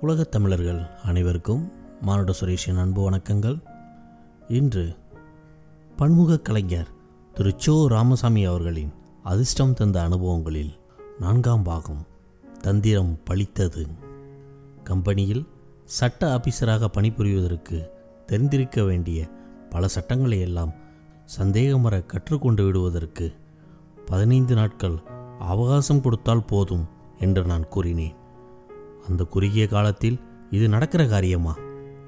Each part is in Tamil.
உலகத் தமிழர்கள் அனைவருக்கும் மானுட சுரேஷின் அன்பு வணக்கங்கள். இன்று பன்முக கலைஞர் திரு சோ ராமசாமி அவர்களின் அதிர்ஷ்டம் தந்த அனுபவங்களில் நான்காம் பாகம் தந்திரம் பழித்தது. கம்பெனியில் சட்ட ஆபீசராக பணிபுரிவதற்கு தெரிந்திருக்க வேண்டிய பல சட்டங்களை எல்லாம் சந்தேகமற கற்றுக்கொண்டு விடுவதற்கு பதினைந்து நாட்கள் அவகாசம் கொடுத்தால் போதும் என்று நான் கூறினேன். அந்த குறுகிய காலத்தில் இது நடக்கிற காரியமா?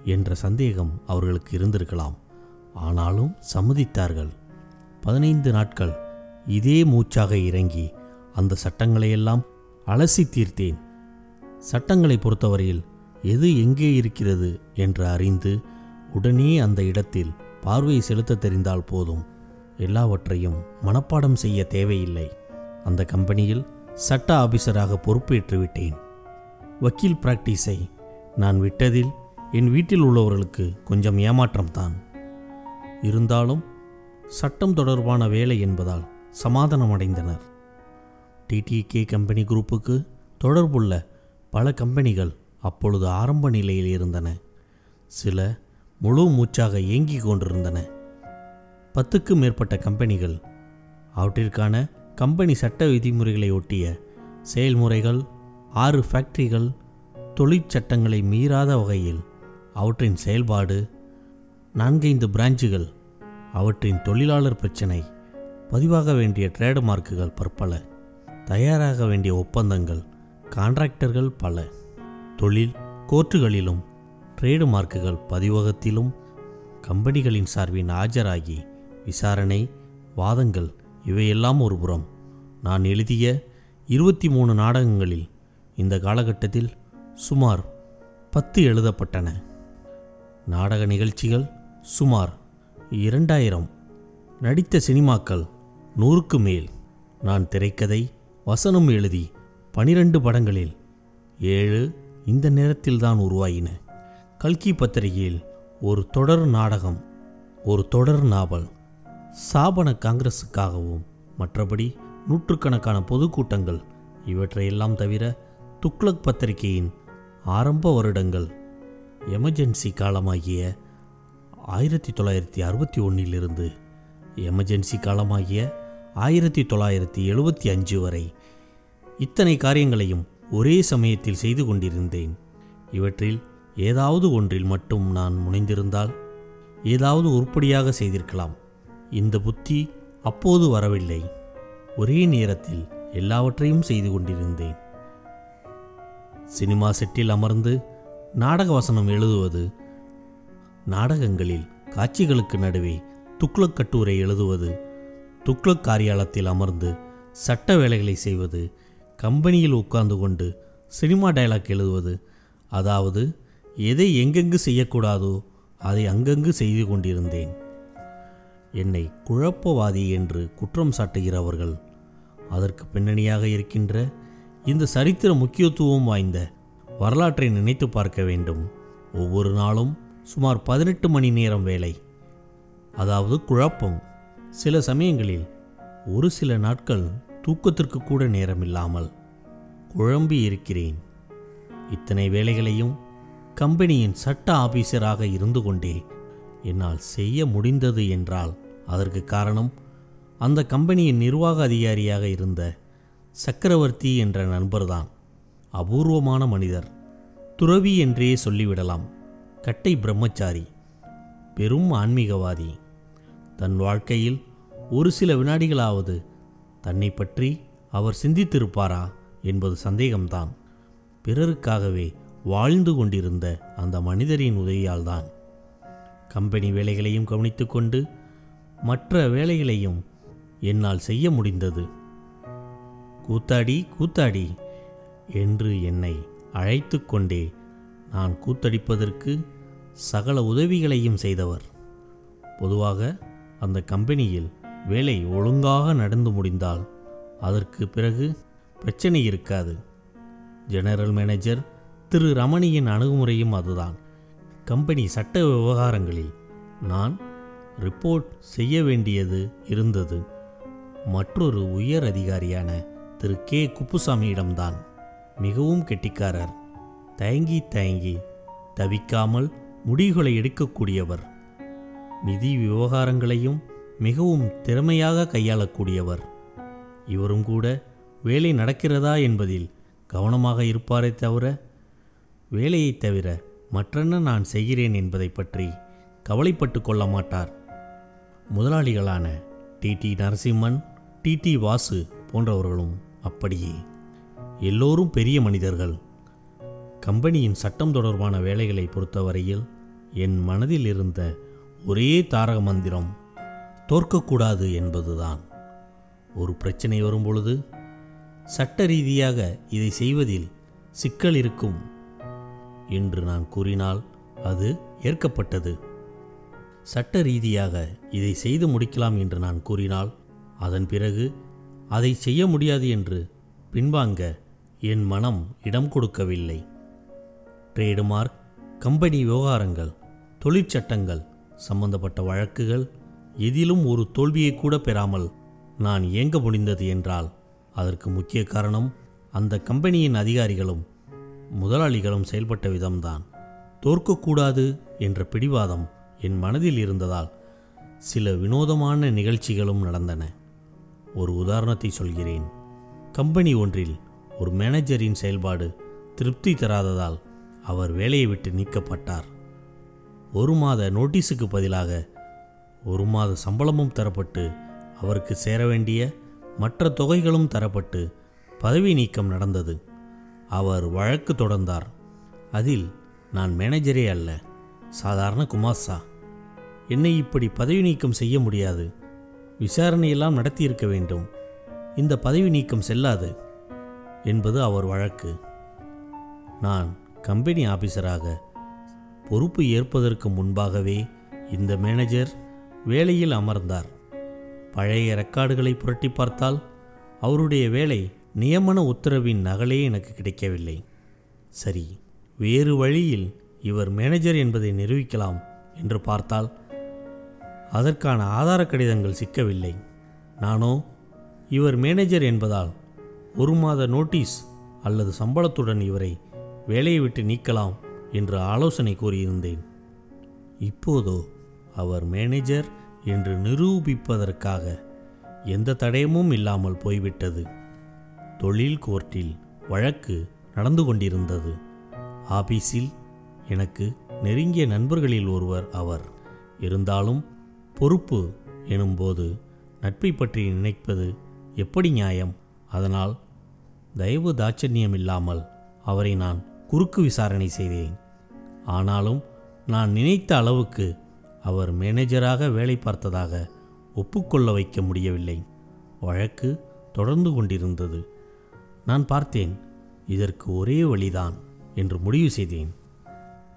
என்ற சந்தேகம் அவர்களுக்கு இருந்திருக்கலாம். ஆனாலும் சம்மதித்தார்கள். பதினைந்து நாட்கள் இதே மூச்சாக இறங்கி அந்த சட்டங்களையெல்லாம் அலசி தீர்த்தேன். சட்டங்களை பொறுத்தவரையில் எது எங்கே இருக்கிறது என்று அறிந்து உடனே அந்த இடத்தில் பார்வை செலுத்த தெரிந்தால் போதும். எல்லாவற்றையும் மனப்பாடம் செய்ய தேவையில்லை. அந்த கம்பெனியில் சட்ட ஆபீசராக பொறுப்பேற்றுவிட்டேன். வக்கீல் பிராக்டிஸை நான் விட்டதில் என் வீட்டில் உள்ளவர்களுக்கு கொஞ்சம் ஏமாற்றம்தான். இருந்தாலும் சட்டம் தொடர்பான வேலை என்பதால் சமாதானம் அடைந்தனர் டிடிகே கம்பெனி குரூப்புக்கு தொடர்புள்ள பல கம்பெனிகள் அப்பொழுது ஆரம்ப நிலையில் இருந்தன. சில முழு மூச்சாக இயங்கிக் கொண்டிருந்தன. பத்துக்கும் மேற்பட்ட கம்பெனிகள் அவற்றிற்கான கம்பெனி சட்ட விதிமுறைகளை ஒட்டிய செயல்முறைகள் ஆறு ஃபேக்டரிகள் தொழிற்சட்டங்களை மீறாத வகையில் அவற்றின் செயல்பாடு நான்கைந்து பிரான்ச்சுகள் அவற்றின் தொழிலாளர் பிரச்சினை பதிவாக வேண்டிய ட்ரேடு மார்க்குகள் பற்பல தயாராக வேண்டிய ஒப்பந்தங்கள் கான்ட்ராக்டர்கள் பல. தொழில் கோர்ட்டுகளிலும் ட்ரேடு மார்க்குகள் பதிவகத்திலும் கம்பெனிகளின் சார்பின் ஆஜராகி விசாரணை வாதங்கள் இவையெல்லாம் ஒரு புறம். நான் எழுதிய இருபத்தி மூணு நாடகங்களில் இந்த காலகட்டத்தில் சுமார் பத்து எழுதப்பட்டன. நாடக நிகழ்ச்சிகள் சுமார் இரண்டாயிரம். நடித்த சினிமாக்கள் நூறுக்கு மேல். நான் திரைக்கதை வசனம் எழுதி பனிரெண்டு படங்களில் ஏழு இந்த நேரத்தில்தான் உருவாயின. கல்கி பத்திரிகையில் ஒரு தொடர் நாடகம் ஒரு தொடர் நாவல் சாபன காங்கிரஸுக்காகவும் மற்றபடி நூற்றுக்கணக்கான பொதுக்கூட்டங்கள் இவற்றையெல்லாம் தவிர துக்ளக் பத்திரிகையின் ஆரம்ப வருடங்கள் எமர்ஜென்சி காலமாகிய ஆயிரத்தி தொள்ளாயிரத்தி அறுபத்தி ஒன்றிலிருந்து எமர்ஜென்சி காலமாகிய ஆயிரத்தி தொள்ளாயிரத்தி எழுபத்தி அஞ்சு வரை இத்தனை காரியங்களையும் ஒரே சமயத்தில் செய்து கொண்டிருந்தேன். இவற்றில் ஏதாவது ஒன்றில் மட்டும் நான் முனைந்திருந்தால் ஏதாவது உருப்படியாக செய்திருக்கலாம். இந்த புத்தி அப்போது வரவில்லை. ஒரே நேரத்தில் எல்லாவற்றையும் செய்து கொண்டிருந்தேன். சினிமா செட்டில் அமர்ந்து நாடக வசனம் எழுதுவது. நாடகங்களில் காட்சிகளுக்கு நடுவே துக்ளக் கட்டுரை எழுதுவது. துக்ளக் காரியாலயத்தில் அமர்ந்து சட்ட வேலைகளை செய்வது. கம்பெனியில் உட்கார்ந்து கொண்டு சினிமா டயலாக் எழுதுவது. அதாவது எதை எங்கெங்கு செய்யக்கூடாதோ அதை அங்கங்கு செய்து கொண்டிருந்தேன். என்னை குழப்பவாதி என்று குற்றம் சாட்டுகிறவர்கள். அதற்கு பின்னணியாக இருக்கின்ற இந்த சரித்திர முக்கியத்துவம் வாய்ந்த வரலாற்றை நினைத்து பார்க்க வேண்டும். ஒவ்வொரு நாளும் சுமார் பதினெட்டு மணி நேரம் வேலை. அதாவது குழப்பம். சில சமயங்களில் ஒரு சில நாட்கள் தூக்கத்திற்கு கூட நேரமில்லாமல் குழம்பி இருக்கிறேன். இத்தனை வேலைகளையும் கம்பெனியின் சட்ட ஆபீசராக இருந்து கொண்டே என்னால் செய்ய முடிந்தது என்றால் அதற்கு காரணம் அந்த கம்பெனியின் நிர்வாக அதிகாரியாக இருந்த சக்கரவர்த்தி என்ற நண்பர்தான். அபூர்வமான மனிதர். துறவி என்றே சொல்லிவிடலாம். கட்டை பிரம்மச்சாரி. பெரும் ஆன்மீகவாதி. தன் வாழ்க்கையில் ஒரு சில வினாடிகளாவது தன்னை பற்றி அவர் சிந்தித்திருப்பாரா என்பது சந்தேகம்தான். பிறருக்காகவே வாழ்ந்து கொண்டிருந்த அந்த மனிதரின் உதவியால்தான். கம்பெனி வேலைகளையும் கவனித்துக்கொண்டு மற்ற வேலைகளையும் என்னால் செய்ய முடிந்தது. கூத்தாடி கூத்தாடி என்று என்னை அழைத்து கொண்டே நான் கூத்தடிப்பதற்கு சகல உதவிகளையும் செய்தவர். பொதுவாக அந்த கம்பெனியில் வேலை ஒழுங்காக நடந்து முடிந்தால் அதற்கு பிறகு பிரச்சனை இருக்காது. ஜெனரல் மேனேஜர் திரு ரமணியின் அணுகுமுறையும் அதுதான். கம்பெனி சட்ட விவகாரங்களில் நான் ரிப்போர்ட் செய்ய வேண்டியது இருந்தது. மற்றொரு உயர் அதிகாரியான திரு கே குப்புசாமியிடம்தான். மிகவும் கெட்டிக்காரர். தயங்கி தயங்கி தவிக்காமல் முடிவுகளை எடுக்கக்கூடியவர். நிதி விவகாரங்களையும் மிகவும் திறமையாக கையாளக்கூடியவர். இவரும் கூட வேலை நடக்கிறதா என்பதில் கவனமாக இருப்பாரே தவிர வேலையைத் தவிர மற்றென்ன நான் செய்கிறேன் என்பதை பற்றி கவலைப்பட்டு கொள்ள மாட்டார். முதலாளிகளான டிடி நரசிம்மன் டிடி வாசு போன்றவர்களும் அப்படியே. எல்லோரும் பெரிய மனிதர்கள். கம்பெனியின் சட்டம் தொடர்பான வேலைகளை பொறுத்தவரையில் என் மனதில் இருந்த ஒரே தாரக மந்திரம் தோற்கக்கூடாது என்பதுதான். ஒரு பிரச்சனை வரும்பொழுது சட்ட ரீதியாக இதை செய்வதில் சிக்கல் இருக்கும் என்று நான் கூறினால் அது ஏற்கப்பட்டது. சட்ட ரீதியாக இதை செய்து முடிக்கலாம் என்று நான் கூறினால் அதன் பிறகு அதை செய்ய முடியாது என்று பின்வாங்க என் மனம் இடம் கொடுக்கவில்லை. ட்ரேடுமார்க் கம்பெனி விவகாரங்கள் தொழிற்சட்டங்கள் சம்பந்தப்பட்ட வழக்குகள் எதிலும் ஒரு தோல்வியை கூட பெறாமல் நான் இயங்க முடிந்தது என்றால் அதற்கு முக்கிய காரணம் அந்த கம்பெனியின் அதிகாரிகளும் முதலாளிகளும் செயல்பட்ட விதம்தான். தோற்கக்கூடாது என்ற பிடிவாதம் என் மனதில் இருந்ததால் சில வினோதமான நிகழ்ச்சிகளும் நடந்தன. ஒரு உதாரணத்தை சொல்கிறேன். கம்பெனி ஒன்றில் ஒரு மேனேஜரின் செயல்பாடு திருப்தி தராததால் அவர் வேலையை விட்டு நீக்கப்பட்டார். ஒரு மாத நோட்டீஸுக்கு பதிலாக ஒரு மாத சம்பளமும் தரப்பட்டு அவருக்கு சேர வேண்டிய மற்ற தொகைகளும் தரப்பட்டு பதவி நீக்கம் நடந்தது. அவர் வழக்கு தொடர்ந்தார். அதில் நான் மேனேஜரே அல்ல சாதாரண குமாசா என்னை இப்படி பதவி நீக்கம் செய்ய முடியாது. விசாரணையெல்லாம் நடத்தியிருக்க வேண்டும். இந்த பதவி நீக்கம் செல்லாது என்பது அவர் வழக்கு. நான் கம்பெனி ஆபீசராக பொறுப்பு ஏற்பதற்கு முன்பாகவே இந்த மேனேஜர் வேலையில் அமர்ந்தார். பழைய ரெக்கார்டுகளை புரட்டி பார்த்தால் அவருடைய வேலை நியமன உத்தரவின் நகலே எனக்கு கிடைக்கவில்லை. சரி வேறு வழியில் இவர் மேனேஜர் என்பதை நிரூபிக்கலாம் என்று பார்த்தால் அதற்கான ஆதார கடிதங்கள் சிக்கவில்லை. நானோ இவர் மேனேஜர் என்பதால் ஒரு மாத நோட்டீஸ் அல்லது சம்பளத்துடன் இவரை வேலையை விட்டு நீக்கலாம் என்று ஆலோசனை கூறியிருந்தேன். இப்போதோ அவர் மேனேஜர் என்று நிரூபிப்பதற்காக எந்த தடயமும் இல்லாமல் போய்விட்டது. தொழில் கோர்ட்டில் வழக்கு நடந்து கொண்டிருந்தது. ஆபீஸில் எனக்கு நெருங்கிய நண்பர்களில் ஒருவர் அவர் இருந்தாலும் பொறுப்பு எனும்போது நட்பை பற்றி நினைப்பது எப்படி நியாயம்? அதனால் தயவு தாட்சண்யம் இல்லாமல் அவரை நான் குறுக்கு விசாரணை செய்தேன். ஆனாலும் நான் நினைத்த அளவுக்கு அவர் மேனேஜராக வேலை பார்த்ததாக ஒப்புக்கொள்ள வைக்க முடியவில்லை. வழக்கு தொடர்ந்து கொண்டிருந்தது. நான் பார்த்தேன் இதற்கு ஒரே வழிதான் என்று முடிவு செய்தேன்.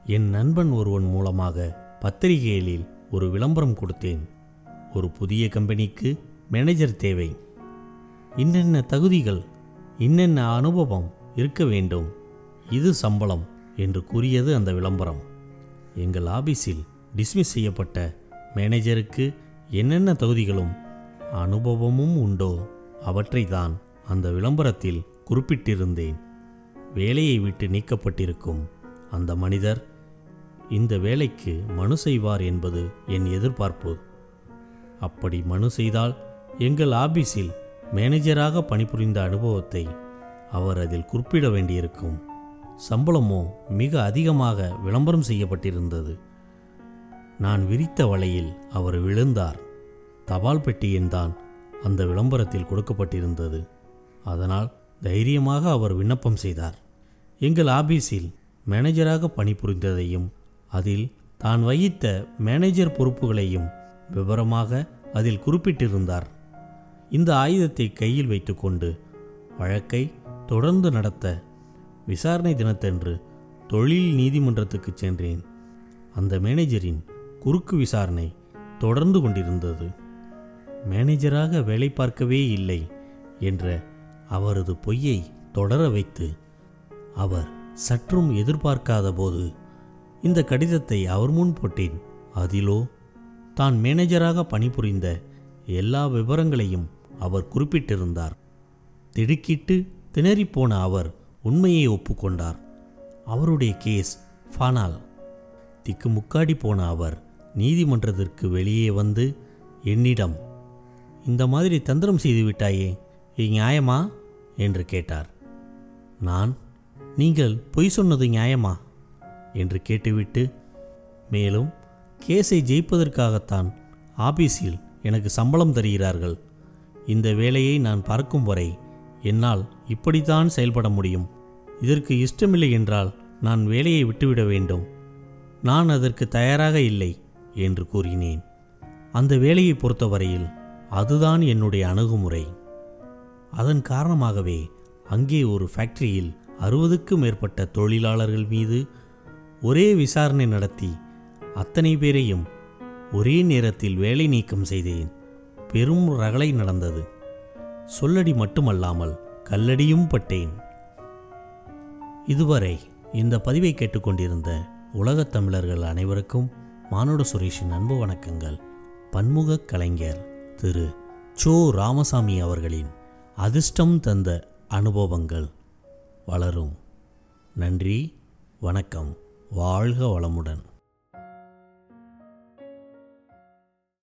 என் நண்பன் ஒருவன் மூலமாக பத்திரிகைகளில் ஒரு விளம்பரம் கொடுத்தேன். ஒரு புதிய கம்பெனிக்கு மேனேஜர் தேவை. இன்னென்ன தகுதிகள் இன்னென்ன அனுபவம் இருக்க வேண்டும்? இது சம்பளம் என்று கூறியது அந்த விளம்பரம். எங்கள் ஆபீஸில் டிஸ்மிஸ் செய்யப்பட்ட மேனேஜருக்கு என்னென்ன தகுதிகளும் அனுபவமும் உண்டோ? அவற்றை தான் அந்த விளம்பரத்தில் குறிப்பிட்டிருந்தேன். வேலையை விட்டு நீக்கப்பட்டிருக்கும் அந்த மனிதர் இந்த வேலைக்கு மனு செய்வார் என்பது என் எதிர்பார்ப்பு. அப்படி மனு செய்தால் எங்கள் ஆபீஸில் மேனேஜராக பணிபுரிந்த அனுபவத்தை அவர் அதில் குறிப்பிட வேண்டியிருக்கும். சம்பளமோ மிக அதிகமாக விளம்பரம் செய்யப்பட்டிருந்தது. நான் விரித்த வலையில் அவர் விழுந்தார். தபால் பெட்டியின் தான் அந்த விளம்பரத்தில் கொடுக்கப்பட்டிருந்தது. அதனால் தைரியமாக அவர் விண்ணப்பம் செய்தார். எங்கள் ஆபீஸில் மேனேஜராக பணிபுரிந்ததையும் அதில் தான் வகித்த மேனேஜர் பொறுப்புகளையும் விவரமாக அதில் குறிப்பிட்டிருந்தார். இந்த ஆயுதத்தை கையில் வைத்துக்கொண்டு வழக்கை தொடர்ந்து நடத்த விசாரணை தினத்தன்று தொழில் நீதிமன்றத்துக்கு சென்றேன். அந்த மேனேஜரின் குறுக்கு விசாரணை தொடர்ந்து கொண்டிருந்தது. மேனேஜராக வேலை பார்க்கவே இல்லை என்ற அவரது பொய்யை தொடர வைத்து அவர் சற்றும் எதிர்பார்க்காத போது இந்த கடிதத்தை அவர் முன் போட்டேன். அதிலோ தான் மேனேஜராக பணிபுரிந்த எல்லா விவரங்களையும் அவர் குறிப்பிட்டிருந்தார். திடுக்கிட்டு திணறிப்போன அவர் உண்மையை ஒப்புக்கொண்டார். அவருடைய கேஸ் ஃபானால். திக்குமுக்காடி போன அவர் நீதிமன்றத்திற்கு வெளியே வந்து என்னிடம் இந்த மாதிரி தந்திரம் செய்துவிட்டாயே இது நியாயமா? என்று கேட்டார். நான்? நீங்கள் பொய் சொன்னது நியாயமா? என்று கேட்டுவிட்டு மேலும் கேஸை ஜெயிப்பதற்காகத்தான் ஆபீஸில் எனக்கு சம்பளம் தருகிறார்கள். இந்த வேலையை நான் பார்க்கும் வரை என்னால் இப்படித்தான் செயல்பட முடியும். இதற்கு இஷ்டமில்லை என்றால் நான் வேலையை விட்டுவிட வேண்டும். நான் அதற்கு தயாராக இல்லை என்று கூறினேன். அந்த வேலையை பொறுத்தவரையில் அதுதான் என்னுடைய அணுகுமுறை. அதன் காரணமாகவே அங்கே ஒரு ஃபேக்டரியில் அறுபதுக்கும் மேற்பட்ட தொழிலாளர்கள் மீது ஒரே விசாரணை நடத்தி அத்தனை பேரையும் ஒரே நேரத்தில் வேலை நீக்கம் செய்தேன். பெரும் ரகளை நடந்தது. சொல்லடி மட்டுமல்லாமல் கல்லடியும் பட்டேன். இதுவரை இந்த பதிவை கேட்டுக்கொண்டிருந்த உலகத் தமிழர்கள் அனைவருக்கும் மானுட சுரேஷின் அன்பு வணக்கங்கள். பன்முக கலைஞர் திரு. சோ. ராமசாமி அவர்களின் அதிர்ஷ்டம் தந்த அனுபவங்கள் வளரும். நன்றி வணக்கம். வாழ்க வளமுடன்.